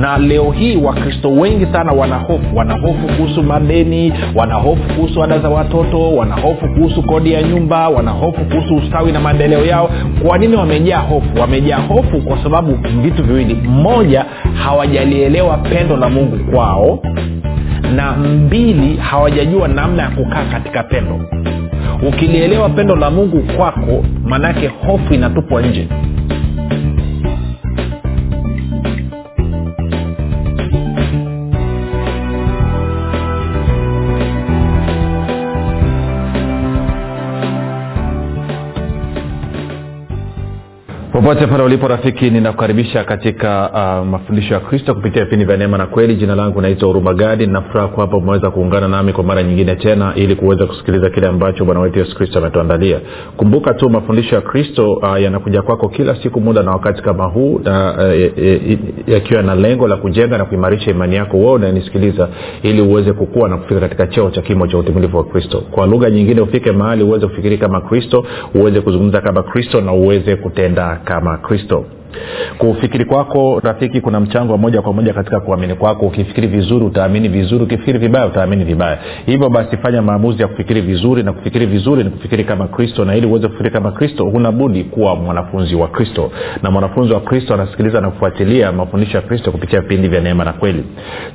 na leo hii wakristo wengi sana wanahofu wanahofu kuhusu madeni wanahofu kuhusu ada za watoto wanahofu kuhusu kodi ya nyumba wanahofu kuhusu ustawi na maendeleo yao. Kwa nini wamejaa hofu? Wamejaa hofu kwa sababu vitu viwili. Mmoja hawajalielewa pendo la mungu kwao. Na mbili hawajajua namna ya kukaa katika pendo. Ukilielewa pendo la mungu kwako maanaake hofu inatupwa nje popote pale ulipo rafiki ninakukaribisha katika uh, mafundisho ya kristo kupitia vipindi vya neema na kweli. Jina langu naitwa urumagadi ninafuraha kwamba umeweza kuungana nami kwa mara nyingine tena ili kuweza kusikiliza kile ambacho bwana wetu yesu kristo ametuandalia. Kumbuka tu mafundisho ya kristo uh, yanakuja kwako kila siku muda na wakati kama huu uh, yakiwa ya, ya na lengo la kujenga na kuimarisha imani yako wewe unanisikiliza ili uweze kukua na kufika katika cheo cha kimo cha utimilifu wa kristo. Kwa lugha nyingine ufike mahali uweze kufikiri kama kristo uweze kuzungumza kama kristo na uweze kutenda kama kristo. Kufikiri kwako rafiki kuna mchango wa moja kwa moja katika kuamini kwako. Ukifikiri vizuri utaamini vizuri. Ukifikiri vibaya utaamini vibaya. Hivyo basi fanya maamuzi ya kufikiri vizuri na kufikiri vizuri ni kufikiri kama kristo. Na ili uweze kufikiri kama kristo huna kuwa mwanafunzi wa kristo. Na mwanafunzi wa kristo anasikiliza na kufuatilia mafundisho ya kristo kupitia vipindi vya neema na kweli.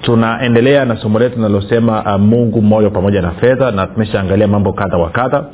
Tunaendelea na somo letu linalosema mungu moyo pamoja na fedha. Na tumeshaangalia mambo kadha wa kadha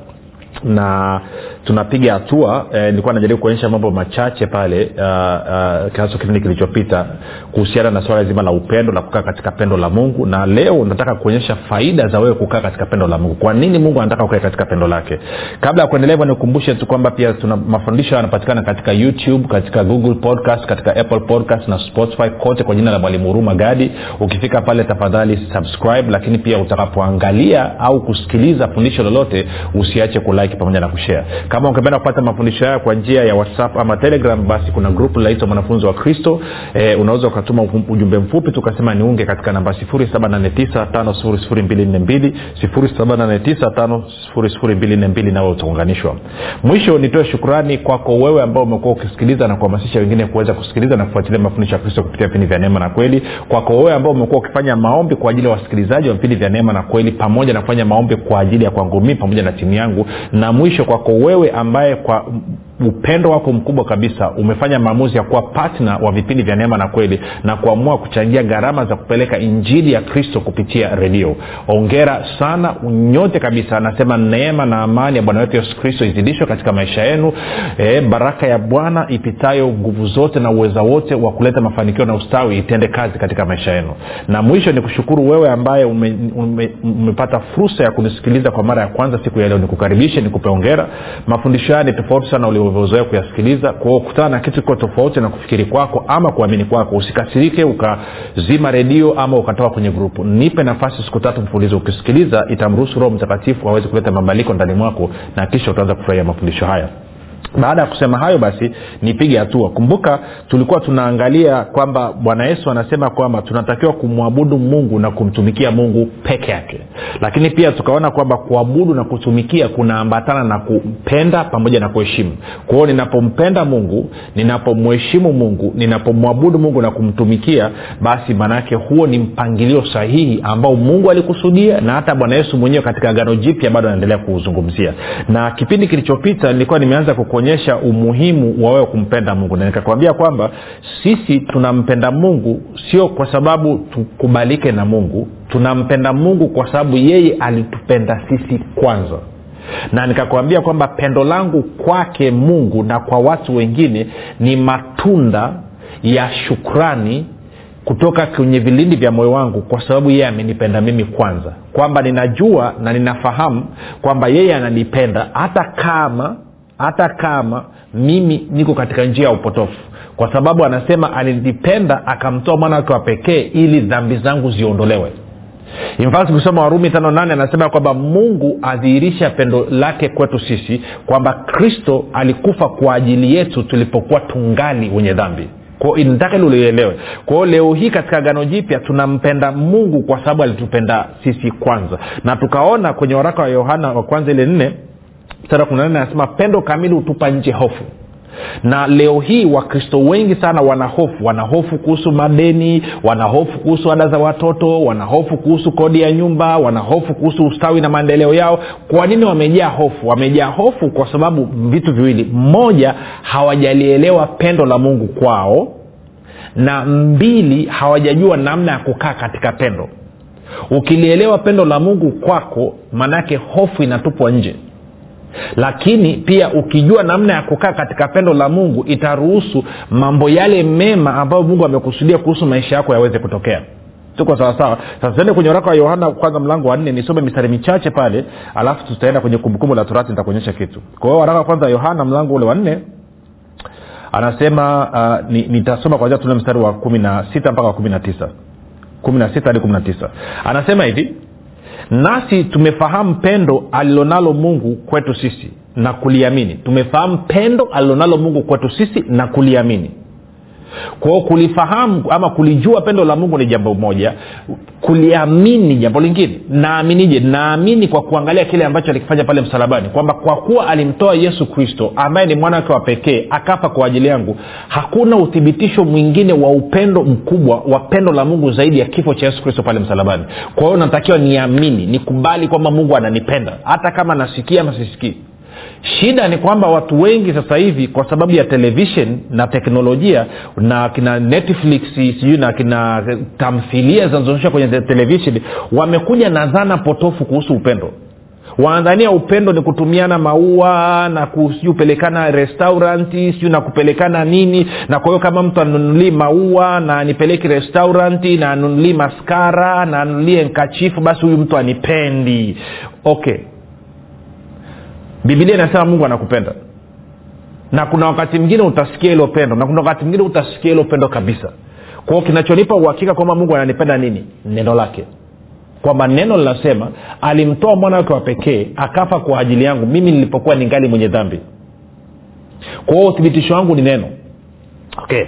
na tunapiga hatua eh, nilikuwa najaribu kuonyesha mambo machache pale uh, uh, kipindi kilichopita kuhusiana na swala zima la upendo la kukaa katika pendo la mungu. Na leo nataka kuonyesha faida za wewe kukaa katika pendo la mungu. Kwa nini mungu anataka ukae katika pendo lake? Kabla ya kuendelea hivyo nikumbushe tu kwamba pia tuna mafundisho yanapatikana katika youtube katika google podcast katika apple podcast na spotify kote kwa jina la mwalimu huruma gadi. Ukifika pale tafadhali subscribe lakini pia utakapoangalia au kusikiliza fundisho lolote usiache kulike pamoja na kushare. Kama ungependa kupata mafundisho hayo kwa njia ya whatsapp ama telegram basi kuna grupu linaitwa mwanafunzi wa kristo. E, unaweza ukatuma ujumbe mfupi tukasema niunge katika namba 7895242 7895242 nawe utaunganishwa. Mwisho nitoe shukrani kwako wewe ambao umekuwa ukisikiliza na kuhamasisha wengine kuweza kusikiliza na kufuatilia mafundisho ya kristo kupitia vipindi vya neema na kweli. Kwako wewe ambao umekuwa ukifanya maombi kwa ajili ya wasikilizaji wa vipindi vya neema na kweli pamoja na kufanya maombi kwa ajili ya kwangu pamoja na timu yangu na mwisho kwako wewe ambaye kwa upendo wako mkubwa kabisa umefanya maamuzi ya kuwa patna wa vipindi vya neema na kweli na kuamua kuchangia gharama za kupeleka injili ya kristo kupitia redio. Ongera sana nyote kabisa anasema neema na amani ya bwana wetu yesu kristo izidishwe katika maisha yenu. E, baraka ya bwana ipitayo nguvu zote na uweza wote wa kuleta mafanikio na ustawi itende kazi katika maisha yenu. Na mwisho ni kushukuru wewe ambaye ume, ume, umepata fursa ya kunisikiliza kwa mara ya kwanza siku ya leo. Nikukaribishe nikupe ongera mafundisho haya ni tofauti sana ulivyozoea kuyasikiliza kwao kutana na kitu kiko tofauti na kufikiri kwako ama kuamini kwako. Usikasirike ukazima redio ama ukatoka kwenye grupu. Nipe nafasi siku tatu mfulizo ukisikiliza itamruhusu roho mtakatifu aweze kuleta mabadiliko ndani mwako na kisha utaanza kufurahia mafundisho haya baada ya kusema hayo basi nipige hatua. Kumbuka tulikuwa tunaangalia kwamba bwana yesu anasema kwamba tunatakiwa kumwabudu mungu na kumtumikia mungu peke yake. Lakini pia tukaona kwamba kuabudu na kutumikia kunaambatana na kupenda pamoja na kuheshimu. Kwa ninapompenda mungu ninapomheshimu mungu ninapomwabudu mungu na kumtumikia basi maanaake huo ni mpangilio sahihi ambao mungu alikusudia na hata bwana yesu mwenyewe katika agano jipya bado anaendelea kuuzungumzia. Na kipindi kilichopita nilikuwa nimeanza kukuonyesha umuhimu wa wewe kumpenda mungu. Na nikakwambia kwamba sisi tunampenda mungu sio kwa sababu tukubalike na mungu. Tunampenda mungu kwa sababu yeye alitupenda sisi kwanza. Na nikakwambia kwamba pendo langu kwake mungu na kwa watu wengine ni matunda ya shukrani kutoka kwenye vilindi vya moyo wangu kwa sababu yeye amenipenda mimi kwanza. Kwamba ninajua na ninafahamu kwamba yeye ananipenda hata kama hata kama mimi niko katika njia ya upotofu. Kwa sababu anasema alinipenda akamtoa mwana wake wa pekee ili dhambi zangu ziondolewe. Kusoma warumi tano nane anasema kwamba mungu adhihirisha pendo lake kwetu sisi kwamba kristo alikufa kwa ajili yetu tulipokuwa tungali wenye dhambi. Kwao nataka ili ulielewe. Kwao leo hii katika gano jipya tunampenda mungu kwa sababu alitupenda sisi kwanza. Na tukaona kwenye waraka wa yohana wa kwanza ile nne mstari kuna na nne anasema pendo kamili hutupa nje hofu. Na leo hii wakristo wengi sana wanahofu wanahofu kuhusu madeni wanahofu kuhusu ada za watoto wanahofu kuhusu kodi ya nyumba wanahofu kuhusu ustawi na maendeleo yao. Kwa nini wamejaa hofu? Wamejaa hofu kwa sababu vitu viwili. Mmoja hawajalielewa pendo la mungu kwao. Na mbili hawajajua namna ya kukaa katika pendo. Ukilielewa pendo la mungu kwako maanaake hofu inatupwa nje lakini pia ukijua namna ya kukaa katika pendo la mungu itaruhusu mambo yale mema ambayo mungu amekusudia kuhusu maisha yako yaweze kutokea. Tuko sawasawa sasa tuende kwenye waraka wa yohana kwanza mlango wa nne nisome mistari michache pale alafu tutaenda kwenye kumbukumbu la torati nitakuonyesha kitu. Kwa hiyo waraka wa kwanza yohana mlango ule wa nne anasema uh, nitasoma kwanzia tuna mstari wa kumi na sita mpaka wa kumi na tisa. kumi na sita hadi kumi na tisa. Anasema hivi nasi tumefahamu pendo alilonalo mungu kwetu sisi na kuliamini. Tumefahamu pendo alilonalo mungu kwetu sisi na kuliamini kwao kulifahamu ama kulijua pendo la mungu ni jambo moja kuliamini jambo lingine. Naaminije? Naamini kwa kuangalia kile ambacho alikifanya pale msalabani kwamba kwa kuwa alimtoa yesu kristo ambaye ni mwana wake wa pekee akafa kwa ajili yangu hakuna uthibitisho mwingine wa upendo mkubwa wa pendo la mungu zaidi ya kifo cha yesu kristo pale msalabani. Kwa hiyo natakiwa niamini nikubali kwamba mungu ananipenda. Hata kama nasikia ama sisikii shida ni kwamba watu wengi sasa hivi kwa sababu ya televishen na teknolojia na kina netflix sijui na kina tamthilia zinazoonyesha kwenye televishen wamekuja na dhana potofu kuhusu upendo. Wanadhania upendo ni kutumiana maua na kupelekana restauranti siu na kupelekana nini na kwa hiyo kama mtu anunulii maua na anipeleki restauranti na anunulii maskara na anunulie nkachifu basi huyu mtu anipendi. Okay bibilia inasema mungu anakupenda. Na kuna wakati mwingine utasikia hilo pendo na kuna wakati mwingine utasikia hilo pendo kabisa. Kwao kinachonipa uhakika kwamba mungu ananipenda nini? Neno lake. Kwamba neno linasema alimtoa mwana wake wa pekee akafa kwa ajili yangu mimi nilipokuwa ningali mwenye dhambi. Kwa hiyo uthibitisho wangu ni neno. Okay.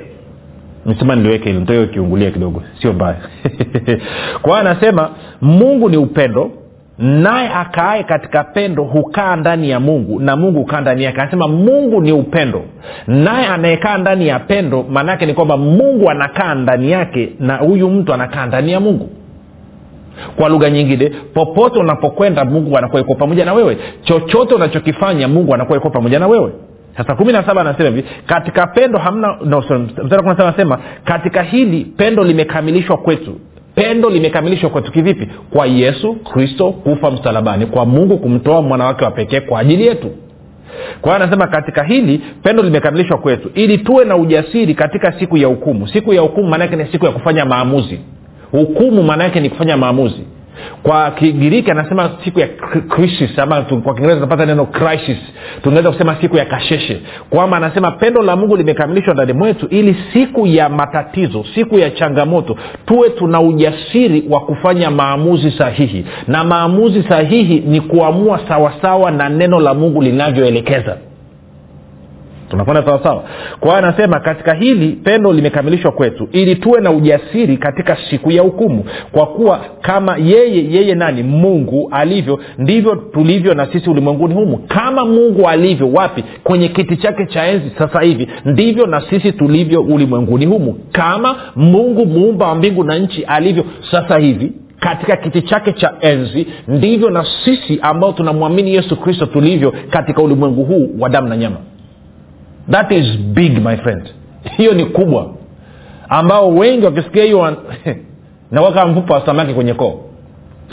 Nisema niliweke ili ntoe kiungulia kidogo. Sio mbaya. Kwa anasema mungu ni upendo naye akaae katika pendo hukaa ndani ya mungu na mungu hukaa ndani yake. Anasema mungu ni upendo. Naye anayekaa ndani ya pendo maanaake ni kwamba mungu anakaa ndani yake na huyu mtu anakaa ndani ya mungu. Kwa lugha nyingine popote unapokwenda mungu anakuwa iko pamoja na wewe. Chochote unachokifanya mungu anakuwa iko pamoja na wewe. Sasa kumi na saba anasema hivi katika pendo hamna no, anasema katika hili pendo limekamilishwa kwetu pendo limekamilishwa kwetu kivipi kwa yesu kristo kufa msalabani kwa mungu kumtoa mwana wake wa pekee kwa ajili yetu. Kwa hiyo anasema katika hili pendo limekamilishwa kwetu ili tuwe na ujasiri katika siku ya hukumu. Siku ya hukumu maanaake ni siku ya kufanya maamuzi. Hukumu maana yake ni kufanya maamuzi kwa kigiriki anasema siku ya crisis ama kwa kiingereza tunapata neno crisis. Tunaweza kusema siku ya kasheshe. Kwamba anasema pendo la mungu limekamilishwa ndani mwetu ili siku ya matatizo siku ya changamoto tuwe tuna ujasiri wa kufanya maamuzi sahihi. Na maamuzi sahihi ni kuamua sawasawa na neno la mungu linavyoelekeza tunakwenda sawasawa kwa anasema katika hili pendo limekamilishwa kwetu ili tuwe na ujasiri katika siku ya hukumu. Kwa kuwa kama yeye yeye nani? Mungu alivyo ndivyo tulivyo na sisi ulimwenguni humu. Kama mungu alivyo wapi? Kwenye kiti chake cha enzi sasa hivi ndivyo na sisi tulivyo ulimwenguni humu. Kama mungu muumba wa mbingu na nchi alivyo sasa hivi katika kiti chake cha enzi ndivyo na sisi ambao tunamwamini yesu kristo tulivyo katika ulimwengu huu wa damu na nyama that is big my friend. Hiyo ni kubwa. Ambao wengi wakisikia hiyo nawaka mfupa wa samaki kwenye koo.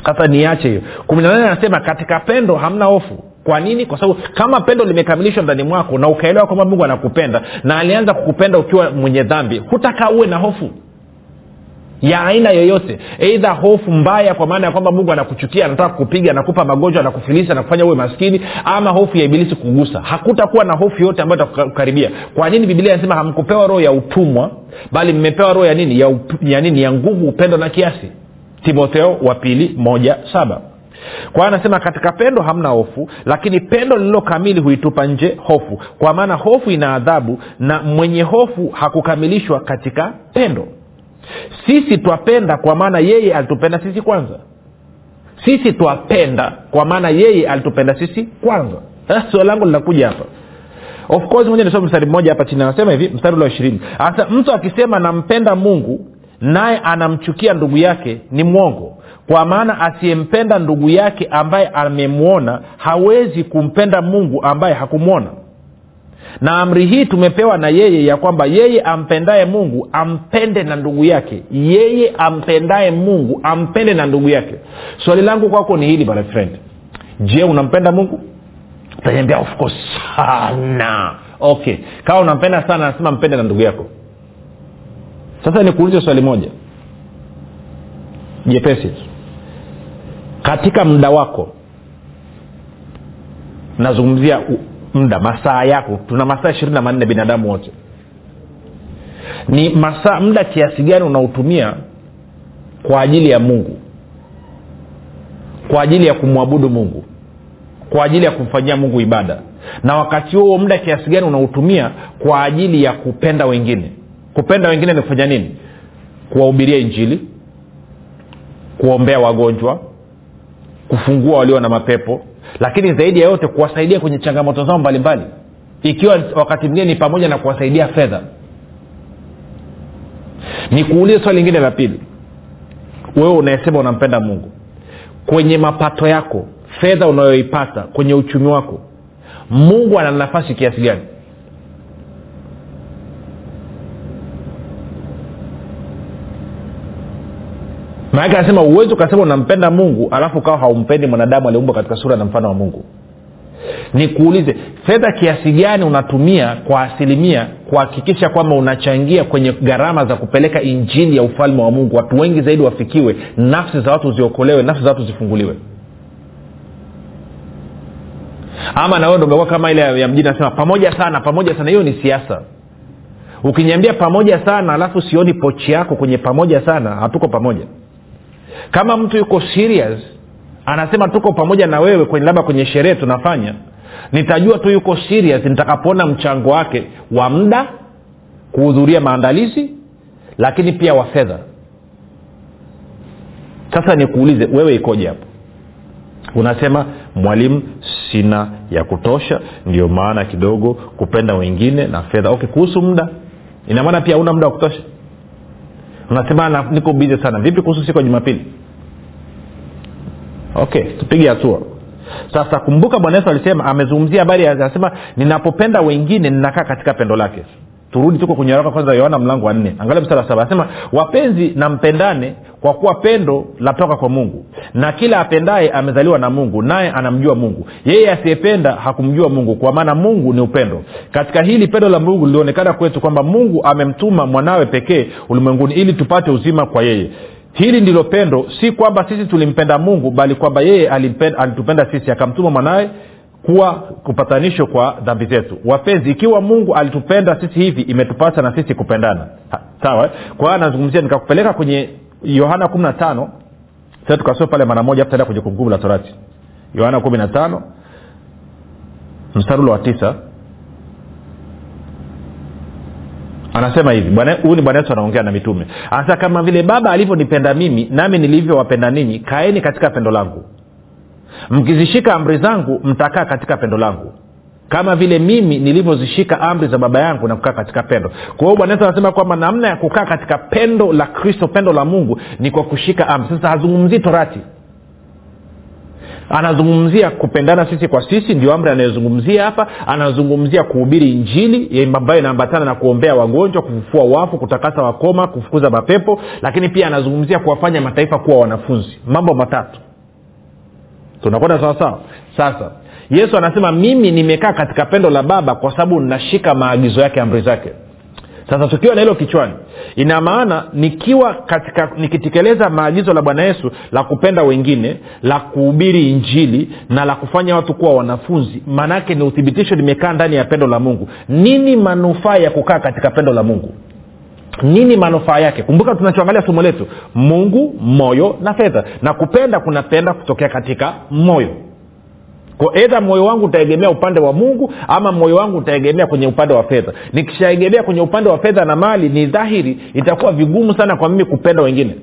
Sasa niache hiyo. Kumi na nane anasema katika pendo hamna hofu. Kwa nini? Kwa sababu kama pendo limekamilishwa ndani mwako na ukaelewa kwamba mungu anakupenda na alianza kukupenda ukiwa mwenye dhambi hutakaa uwe na hofu ya aina yoyote. Eidha hofu mbaya kwa maana ya kwamba mungu anakuchukia anataka kupiga anakupa magonjwa anakufilisha anakufanya uwe maskini ama hofu ya ibilisi kugusa. Hakutakuwa na hofu yote ambayo itakukaribia. Kwa nini bibilia inasema hamkupewa roho ya utumwa bali mmepewa roho ya nini? Ya, up, ya nini? Ya nguvu upendo na kiasi? Timotheo wa pili moja saba. Kwa hiyo anasema katika pendo hamna hofu lakini pendo lililo kamili huitupa nje hofu. Kwa maana hofu ina adhabu na mwenye hofu hakukamilishwa katika pendo sisi twapenda kwa maana yeye alitupenda sisi kwanza. Sisi twapenda kwa maana yeye alitupenda sisi kwanza. Swali langu linakuja hapa. Of course moja nisome mstari mmoja hapa chini anasema hivi mstari ule wa ishirini. Sasa mtu akisema nampenda mungu naye anamchukia ndugu yake ni mwongo. Kwa maana asiyempenda ndugu yake ambaye amemwona hawezi kumpenda mungu ambaye hakumwona na amri hii tumepewa na yeye ya kwamba yeye ampendaye mungu ampende na ndugu yake. Yeye ampendaye mungu ampende na ndugu yake. Swali langu kwako ni hili my friend. Je unampenda mungu? Utaniambia of course. Sana. Okay. Kama unampenda sana nasema mpende na ndugu yako. Sasa nikuulize swali moja. Jepesi. Katika muda wako nazungumzia muda masaa yako. Tuna masaa ishirini na manne binadamu wote. Ni masaa muda kiasi gani unautumia kwa ajili ya mungu? Kwa ajili ya kumwabudu mungu? Kwa ajili ya kumfanyia mungu ibada? Na wakati huo muda kiasi gani unautumia kwa ajili ya kupenda wengine? Kupenda wengine ni kufanya nini? Kuwahubiria injili kuombea wagonjwa kufungua walio na mapepo lakini zaidi ya yote kuwasaidia kwenye changamoto zao mbalimbali. Ikiwa wakati mwingine ni pamoja na kuwasaidia fedha. Nikuulize swali lingine la pili. Wewe unayesema unampenda mungu. Kwenye mapato yako fedha unayoipata kwenye uchumi wako mungu ana nafasi kiasi gani maanake anasema uwezi ukasema unampenda mungu alafu ukawa haumpendi mwanadamu aliumbwa katika sura na mfano wa mungu. Nikuulize fedha kiasi gani unatumia kwa asilimia kuhakikisha kwamba unachangia kwenye gharama za kupeleka injili ya ufalme wa mungu? Watu wengi zaidi wafikiwe nafsi za watu ziokolewe nafsi za watu zifunguliwe. Ama na ndo umekuwa kama ile ya mjini nasema pamoja sana pamoja sana. Hiyo ni siasa. Ukiniambia pamoja sana alafu sioni pochi yako kwenye pamoja sana hatuko pamoja kama mtu yuko serious anasema tuko pamoja na wewe kwenye labda kwenye sherehe tunafanya nitajua tu yuko serious nitakapoona mchango wake wa muda kuhudhuria maandalizi lakini pia wa fedha. Sasa nikuulize wewe ikoje hapo? Unasema mwalimu sina ya kutosha ndio maana kidogo kupenda wengine na fedha. Okay kuhusu muda ina maana pia una muda wa kutosha unasema niko bize sana. Vipi kuhusu siku ya jumapili? Okay tupige hatua. Sasa kumbuka bwana yesu alisema amezungumzia habari anasema ninapopenda wengine ninakaa katika pendo lake turudi tuko kwenye waraka kwanza yohana mlango wa nne. Angalia mstari wa saba. Anasema wapenzi na mpendane kwa kuwa pendo latoka kwa mungu. Na kila apendaye amezaliwa na mungu naye anamjua mungu. Yeye asiyependa hakumjua mungu kwa maana mungu ni upendo. Katika hili pendo la mungu lilionekana kwetu kwamba mungu amemtuma mwanawe pekee ulimwenguni ili tupate uzima kwa yeye. Hili ndilo pendo si kwamba sisi tulimpenda mungu bali kwamba yeye alitupenda sisi akamtuma mwanawe kuwa upatanisho kwa dhambi zetu. Wapenzi ikiwa mungu alitupenda sisi hivi imetupasa na sisi kupendana. Sawa? Kwa hiyo anazungumzia nikakupeleka kwenye yohana kumi na tano. Sasa tukasoma pale mara moja tutaenda kwenye kumbukumbu la torati. Yohana kumi na tano mstari wa tisa. Anasema hivi huyu ni bwana yesu anaongea na mitume. Anasema kama vile baba alivyonipenda mimi nami nilivyowapenda ninyi kaeni katika pendo langu mkizishika amri zangu mtakaa katika pendo langu. Kama vile mimi nilivyozishika amri za baba yangu na kukaa katika pendo. Kwa hiyo bwana yesu anasema kwamba namna ya kukaa katika pendo la kristo pendo la mungu ni kwa kushika amri. Sasa hazungumzii torati. Anazungumzia kupendana sisi kwa sisi ndio amri anayozungumzia hapa. Anazungumzia kuhubiri injili ambayo inaambatana na kuombea wagonjwa kufufua wafu kutakasa wakoma kufukuza mapepo. Lakini pia anazungumzia kuwafanya mataifa kuwa wanafunzi. Mambo matatu tunakwenda sawasawa sasa yesu anasema mimi nimekaa katika pendo la baba kwa sababu nashika maagizo yake amri zake. Sasa tukiwa na hilo kichwani ina maana nikiwa katika nikitekeleza maagizo la bwana yesu la kupenda wengine la kuhubiri injili na la kufanya watu kuwa wanafunzi maanaake ni uthibitisho limekaa ndani ya pendo la mungu. Nini manufaa ya kukaa katika pendo la mungu nini manufaa yake? Kumbuka tunachoangalia somo letu. Mungu moyo na fedha. Na kupenda kunapenda kutokea katika moyo. Kwa edha moyo wangu utaegemea upande wa mungu ama moyo wangu utaegemea kwenye upande wa fedha. Nikishaegemea kwenye upande wa fedha na mali ni dhahiri itakuwa vigumu sana kwa mimi kupenda wengine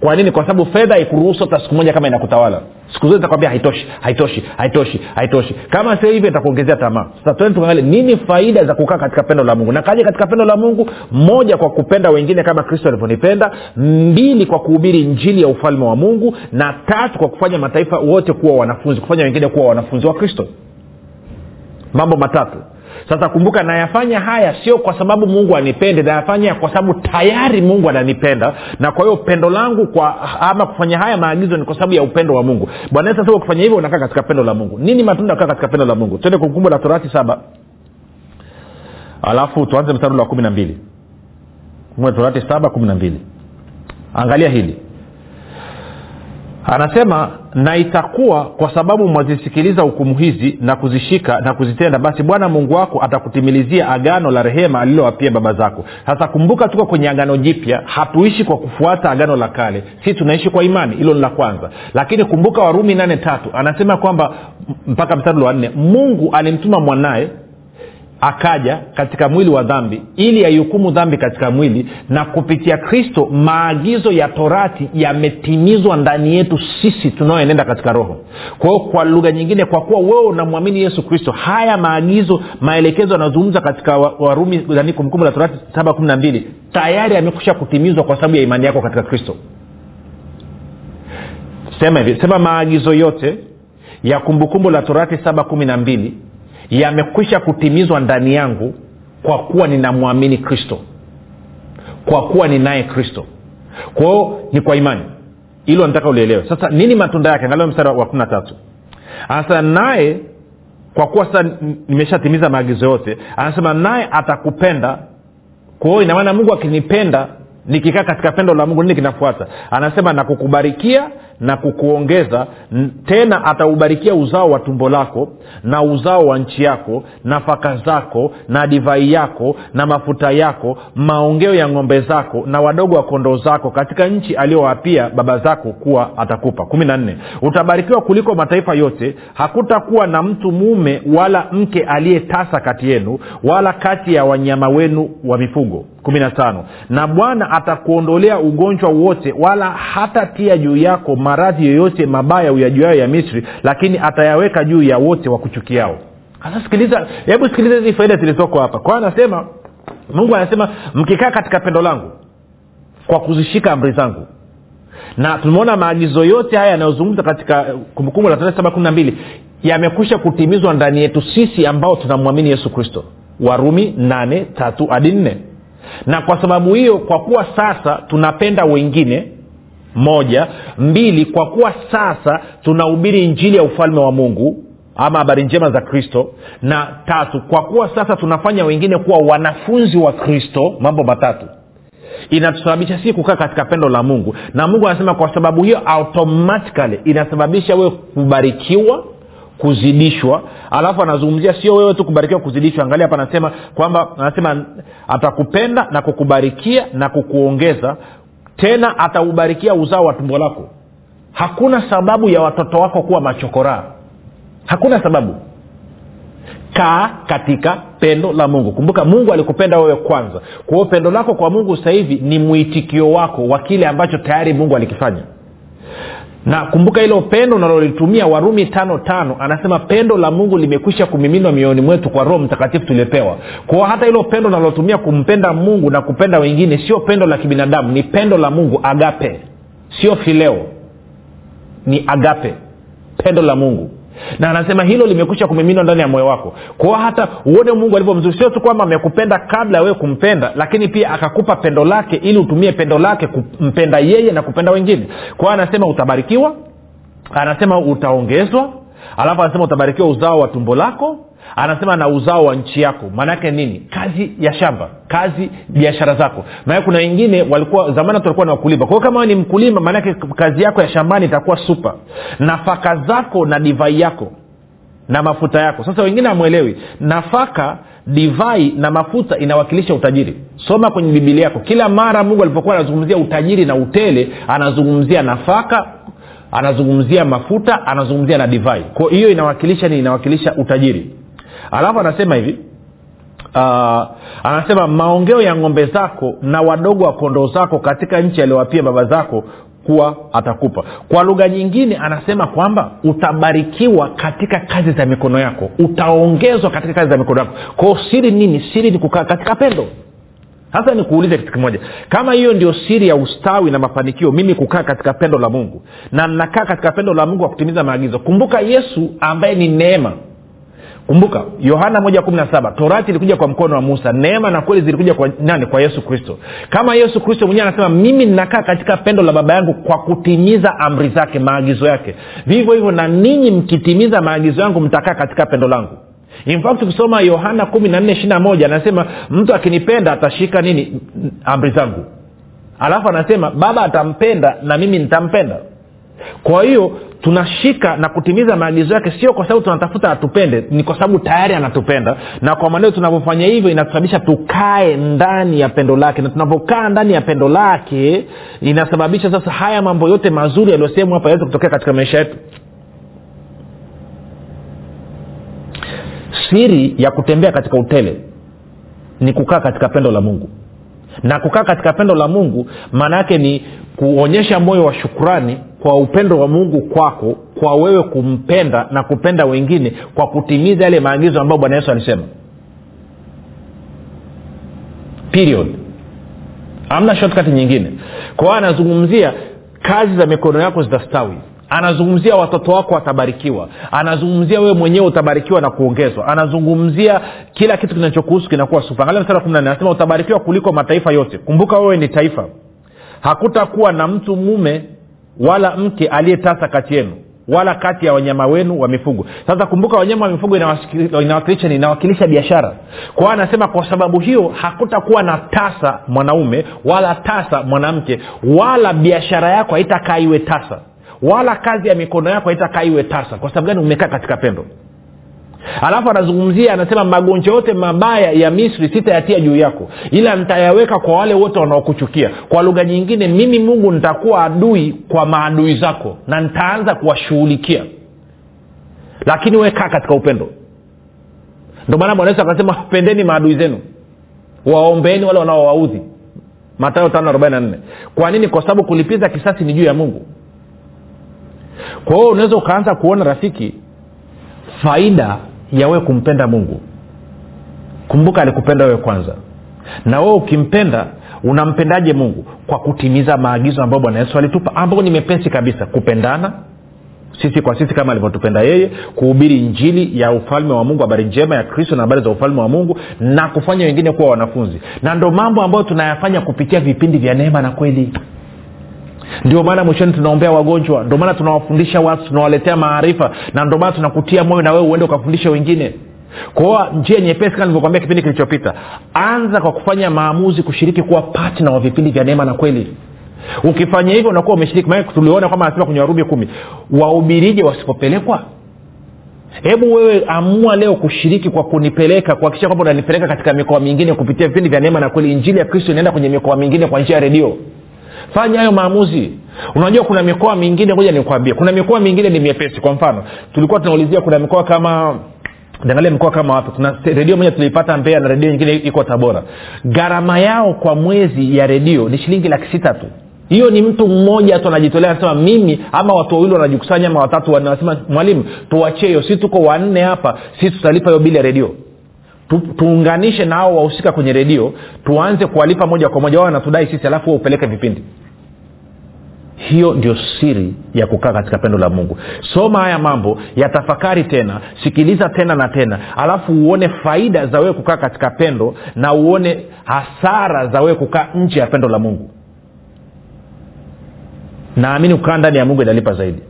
kwa nini? Kwa sababu fedha haikuruhusu hata siku moja kama inakutawala. Siku zote takwambia haitoshi haitoshi haitoshi haitoshi. Kama sio hivyo itakuongezea tamaa. Sasa tuende tuangalie nini faida za kukaa katika pendo la mungu. Nakaja katika pendo la mungu? Moja kwa kupenda wengine kama kristo alivyonipenda. Mbili kwa kuhubiri njili ya ufalme wa mungu. Na tatu kwa kufanya mataifa wote kuwa wanafunzi kufanya wengine kuwa wanafunzi wa kristo. Mambo matatu sasa kumbuka nayafanya haya sio kwa sababu mungu anipende nayafanya kwa sababu tayari mungu ananipenda. Na kwa hiyo pendo langu kwa ama kufanya haya maagizo ni kwa sababu ya upendo wa mungu. Bwana yesu asema ukifanya hivyo unakaa katika pendo la mungu. Nini matunda kaa katika pendo la mungu? Twende kumbukumbu la torati saba. Alafu tuanze mstari wa kumi na mbili. Torati saba kumi na mbili. Angalia hili anasema na itakuwa kwa sababu mwazisikiliza hukumu hizi na kuzishika na kuzitenda basi bwana mungu wako atakutimilizia agano la rehema alilowapia baba zako. Sasa kumbuka tuko kwenye agano jipya. Hatuishi kwa kufuata agano la kale. Si tunaishi kwa imani. Hilo ni la kwanza. Lakini kumbuka warumi nane tatu. Anasema kwamba mpaka mstari wa nne mungu alimtuma mwanaye akaja katika mwili wa dhambi ili aihukumu dhambi katika mwili na kupitia kristo maagizo ya torati yametimizwa ndani yetu sisi tunaoenenda katika roho. Kwa hiyo kwa lugha nyingine kwa kuwa wewe unamwamini yesu kristo haya maagizo maelekezo yanazungumza katika warumi kumbukumbu la torati saba kumi na mbili tayari yamekusha kutimizwa kwa sababu ya imani yako katika kristo. Sema hivi sema maagizo yote ya kumbukumbu la torati saba kumi na mbili yamekwisha kutimizwa ndani yangu kwa kuwa ninamwamini kristo. Kwa kuwa ninaye kristo. Kwa ni kwa imani. Hilo nataka ulielewe. Sasa nini matunda yake? Angalia mstari wa kumi na tatu. Anasema naye kwa kuwa sasa nimeshatimiza maagizo yote anasema naye atakupenda. Kwa inamaana mungu akinipenda nikikaa katika pendo la mungu nini kinafuata? Anasema na kukubarikia na kukuongeza tena ataubarikia uzao wa tumbo lako na uzao wa nchi yako nafaka zako na divai yako na mafuta yako maongeo ya ng'ombe zako na wadogo wa kondoo zako katika nchi aliyowapia baba zako kuwa atakupa. Kumi na nne. Utabarikiwa kuliko mataifa yote. Hakutakuwa na mtu mume wala mke aliyetasa kati yenu wala kati ya wanyama wenu wa mifugo. Kumi na tano. Na bwana atakuondolea ugonjwa wote wala hatatia juu yako maradhi yoyote mabaya uyajuayo ya misri lakini atayaweka juu ya wote wakuchukiao sasa sikiliza hebu sikiliza hizi faida zilizoko hapa. Kwa anasema mungu anasema mkikaa katika pendo langu kwa kuzishika amri zangu. Na tumeona maagizo yote haya yanayozungumza katika kumbukumbu la saba kumi yamekwisha kutimizwa ndani yetu sisi ambao tunamwamini yesu kristo. Warumi nane tatu hadi nne. Na kwa sababu hiyo kwa kuwa sasa tunapenda wengine moja. Mbili kwa kuwa sasa tunahubiri injili ya ufalme wa mungu ama habari njema za kristo. Na tatu kwa kuwa sasa tunafanya wengine kuwa wanafunzi wa kristo mambo matatu inatusababisha si kukaa katika pendo la mungu. Na mungu anasema kwa sababu hiyo automatically inasababisha wewe kubarikiwa kuzidishwa. Alafu anazungumzia sio wewe tu kubarikiwa kuzidishwa. Angalia hapa anasema kwamba anasema atakupenda na kukubarikia na kukuongeza tena ataubarikia uzao wa tumbo lako. Hakuna sababu ya watoto wako kuwa machokoraa hakuna sababu. Kaa katika pendo la mungu. Kumbuka mungu alikupenda wewe kwanza. Kwa hiyo pendo lako kwa mungu sasa hivi ni mwitikio wako wa kile ambacho tayari mungu alikifanya na kumbuka hilo pendo unalolitumia warumi tano tano anasema pendo la mungu limekwisha kumiminwa mioyoni mwetu kwa roho mtakatifu tuliopewa kwao hata hilo pendo unalotumia kumpenda mungu na kupenda wengine sio pendo la kibinadamu ni pendo la mungu agape. Sio fileo ni agape. Pendo la mungu na anasema hilo limekwisha kumiminwa ndani ya moyo wako. Kwao hata uone mungu alivyo mzuri. Sio tu kwamba amekupenda kabla ya wewe kumpenda lakini pia akakupa pendo lake ili utumie pendo lake kumpenda yeye na kupenda wengine. Kwao anasema utabarikiwa anasema utaongezwa alafu anasema utabarikiwa uzao wa tumbo lako anasema na uzao wa nchi yako. Maanaake nini? Kazi ya shamba. Kazi biashara zako. Maana kuna wengine walikuwa zamani tulikuwa na wakulima. Kwao kama ni mkulima maanake kazi yako ya shambani itakuwa supa nafaka zako na divai yako na mafuta yako. Sasa wengine hamwelewi nafaka divai na mafuta inawakilisha utajiri. Soma kwenye bibilia yako. Kila mara mungu alipokuwa anazungumzia utajiri na utele anazungumzia nafaka anazungumzia mafuta anazungumzia na divai. Kwa hiyo inawakilisha nini? Inawakilisha utajiri alafu anasema hivi uh, anasema maongeo ya ng'ombe zako na wadogo wa kondoo zako katika nchi aliyowapia baba zako kuwa atakupa. Kwa lugha nyingine anasema kwamba utabarikiwa katika kazi za mikono yako utaongezwa katika kazi za mikono yako. Kwao siri nini? Siri ni kukaa katika pendo. Sasa nikuulize kitu kimoja. Kama hiyo ndio siri ya ustawi na mafanikio mimi kukaa katika pendo la mungu na nakaa katika pendo la mungu kwa kutimiza maagizo kumbuka yesu ambaye ni neema kumbuka yohana moja kumi na saba torati ilikuja kwa mkono wa musa neema na kweli zilikuja kwa nani? Kwa yesu kristo. Kama yesu kristo mwenyewe anasema mimi ninakaa katika pendo la baba yangu kwa kutimiza amri zake maagizo yake. Vivyo hivyo na ninyi mkitimiza maagizo yangu mtakaa katika pendo langu. In ukisoma yohana kumi na nne ishiri na moja anasema mtu akinipenda atashika nini? Amri zangu. Alafu anasema baba atampenda na mimi nitampenda. Kwa hiyo tunashika na kutimiza maagizo yake sio kwa sababu tunatafuta atupende ni kwa sababu tayari anatupenda. Na kwa maneo tunavyofanya hivyo inatusababisha tukae ndani ya pendo lake. Na tunapokaa ndani ya pendo lake inasababisha sasa haya mambo yote mazuri yaliyosemwa hapa yaweze kutokea katika maisha yetu. Siri ya kutembea katika utele ni kukaa katika pendo la mungu. Na kukaa katika pendo la mungu maana yake ni kuonyesha moyo wa shukrani kwa upendo wa mungu kwako kwa wewe kumpenda na kupenda wengine kwa kutimiza yale maagizo ambayo bwana yesu alisema. Period. Amna shortcut nyingine. Kwa hiyo anazungumzia kazi za mikono yako zitastawi. Anazungumzia watoto wako watabarikiwa. Anazungumzia wewe mwenyewe utabarikiwa na kuongezwa. Anazungumzia kila kitu kinachokuhusu kinakuwa anasema utabarikiwa kuliko mataifa yote. Kumbuka wewe ni taifa. Hakutakuwa na mtu mume wala mke aliyetasa kati yenu wala kati ya wanyama wenu wa mifugo. Sasa kumbuka wanyama wa mifugo inawakilisha inawakilisha biashara. Kwa hiyo anasema kwa sababu hiyo hakutakuwa na tasa mwanaume wala tasa mwanamke wala biashara yako haitakaa iwe tasa wala kazi ya mikono yako haitakaa iwe tasa. Kwa sababu gani? Umekaa katika pendo alafu anazungumzia anasema magonjwa yote mabaya ya misri sitayatia juu yako ila nitayaweka kwa wale wote wanaokuchukia. Kwa lugha nyingine mimi mungu nitakuwa adui kwa maadui zako na nitaanza kuwashughulikia. Lakini we kaa katika upendo. Ndio maana bwana akasema pendeni maadui zenu waombeeni wale wanaowaudhi. Matayo tano arobaini na nne. Kwa nini? Kwa sababu kulipiza kisasi ni juu ya mungu. Kwa hiyo unaweza ukaanza kuona rafiki faida ya wewe kumpenda mungu. Kumbuka alikupenda wewe kwanza. Na wewe ukimpenda unampendaje mungu? Kwa kutimiza maagizo ambayo bwana yesu alitupa ambayo ni mepesi kabisa. Kupendana sisi kwa sisi kama alivyotupenda yeye kuhubiri njili ya ufalme wa mungu habari njema ya kristo na habari za ufalme wa mungu na kufanya wengine kuwa wanafunzi. Na ndo mambo ambayo tunayafanya kupitia vipindi vya neema na kweli ndio maana mwishoni tunaombea wagonjwa ndio maana tunawafundisha watu tunawaletea maarifa na ndio maana tunakutia moyo na wewe uende ukafundisha wengine. Kwao njia nyepesi kama nilivyokwambia kipindi kilichopita anza kwa kufanya maamuzi kushiriki kuwa patna wa vipindi vya neema na kweli. Ukifanya hivyo unakuwa umeshiriki. Maana tuliona kwama anasema kwenye warumi kumi wahubirije wasipopelekwa? Hebu wewe amua leo kushiriki kwa kunipeleka kuhakikisha kwamba unanipeleka katika mikoa mingine kupitia vipindi vya neema na kweli. Injili ya kristo inaenda kwenye mikoa mingine kwa njia ya redio fanya hayo maamuzi. Unajua kuna mikoa mingine moja nikwambie kuna mikoa mingine ni miepesi kwa mfano tulikuwa tunaulizia kuna mikoa kama angalia mkoa kama wapi. Tuna redio moja tuliipata mbea na redio nyingine iko tabora. Gharama yao kwa mwezi ya redio ni shilingi laki sita tu. Hiyo ni mtu mmoja tu anajitolea anasema mimi ama watu wawili wanajikusanya ama watatu wanasema mwalimu tuachie hiyo si tuko wanne hapa si tutalipa hiyo bili ya redio tu, tuunganishe na hao wahusika kwenye redio tuanze kuwalipa moja kwa moja wao wanatudai sisi alafu upeleke vipindi. Hiyo ndio siri ya kukaa katika pendo la mungu. Soma haya mambo yatafakari tena sikiliza tena na tena alafu uone faida za wewe kukaa katika pendo na uone hasara za wewe kukaa nje ya pendo la mungu. Naamini kukaa ndani ya mungu inalipa zaidi.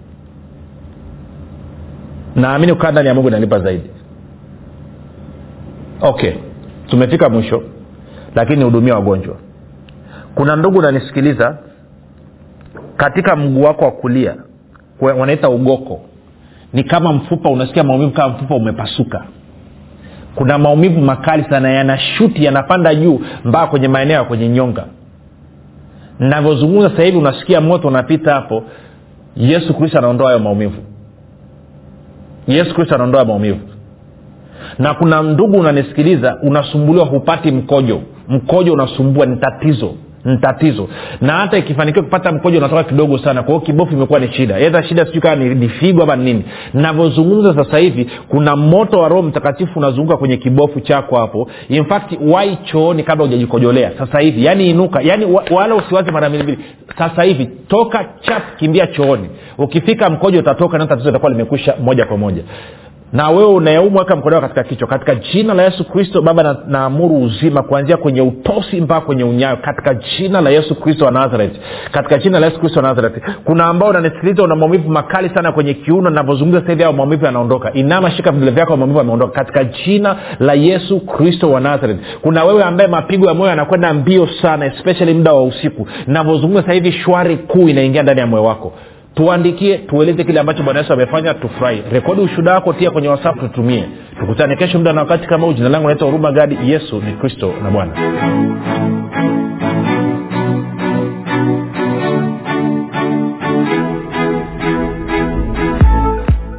Naamini kukaa ndani ya mungu inalipa zaidi okay. Tumefika mwisho lakini hudumia wagonjwa. Kuna ndugu unanisikiliza katika mguu wako wa kulia wanaita ugoko ni kama mfupa unasikia maumivu kama mfupa umepasuka. Kuna maumivu makali sana yanashuti yanapanda juu mpaka kwenye maeneo ya kwenye nyonga. Navyozungumza sasa hivi unasikia moto unapita hapo. Yesu kristo anaondoa hayo maumivu. Yesu kristo anaondoa maumivu na kuna ndugu unanisikiliza unasumbuliwa hupati mkojo. Mkojo unasumbua ni tatizo ni tatizo. Na hata ikifanikiwa kupata mkojo unatoka kidogo sana. Kwa hiyo kibofu imekuwa ni shida. Edha shida sijui kama ni, ama nini. Navyozungumza sasa hivi kuna moto wa roho mtakatifu unazunguka kwenye kibofu chako hapo. In fact wai chooni kabla hujajikojolea sasa hivi yani inuka. Yani wala usiwaze mara mbili. Sasa hivi toka chap kimbia chooni. Ukifika mkojo utatoka na tatizo litakuwa limekwisha moja kwa moja na wewe unayeumwa weka mkono katika kichwa. Katika jina la yesu kristo baba na, naamuru uzima kuanzia kwenye utosi mpaka kwenye unyayo. Katika jina la yesu kristo wa nazareth. Katika jina la yesu kristo wa nazareth. Kuna ambao unanisikiliza una maumivu makali sana kwenye kiuno navyozungumza sahivi ao maumivu yanaondoka. Inama shika vidole vyako maumivu yameondoka. Katika jina la yesu kristo wa nazareth. Kuna wewe ambaye mapigo ya moyo yanakwenda mbio sana especially muda wa usiku. Navyozungumza sahivi shwari kuu inaingia ndani ya moyo wako tuandikie tueleze kile ambacho bwana yesu amefanya tufurahi. Rekodi ushuhuda wako tia kwenye whatsapp tutumie. Tukutane kesho muda na wakati. Kama huu jina langu naitwa huruma gadi. Yesu ni kristo na bwana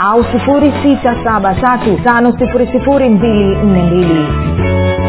au 6735242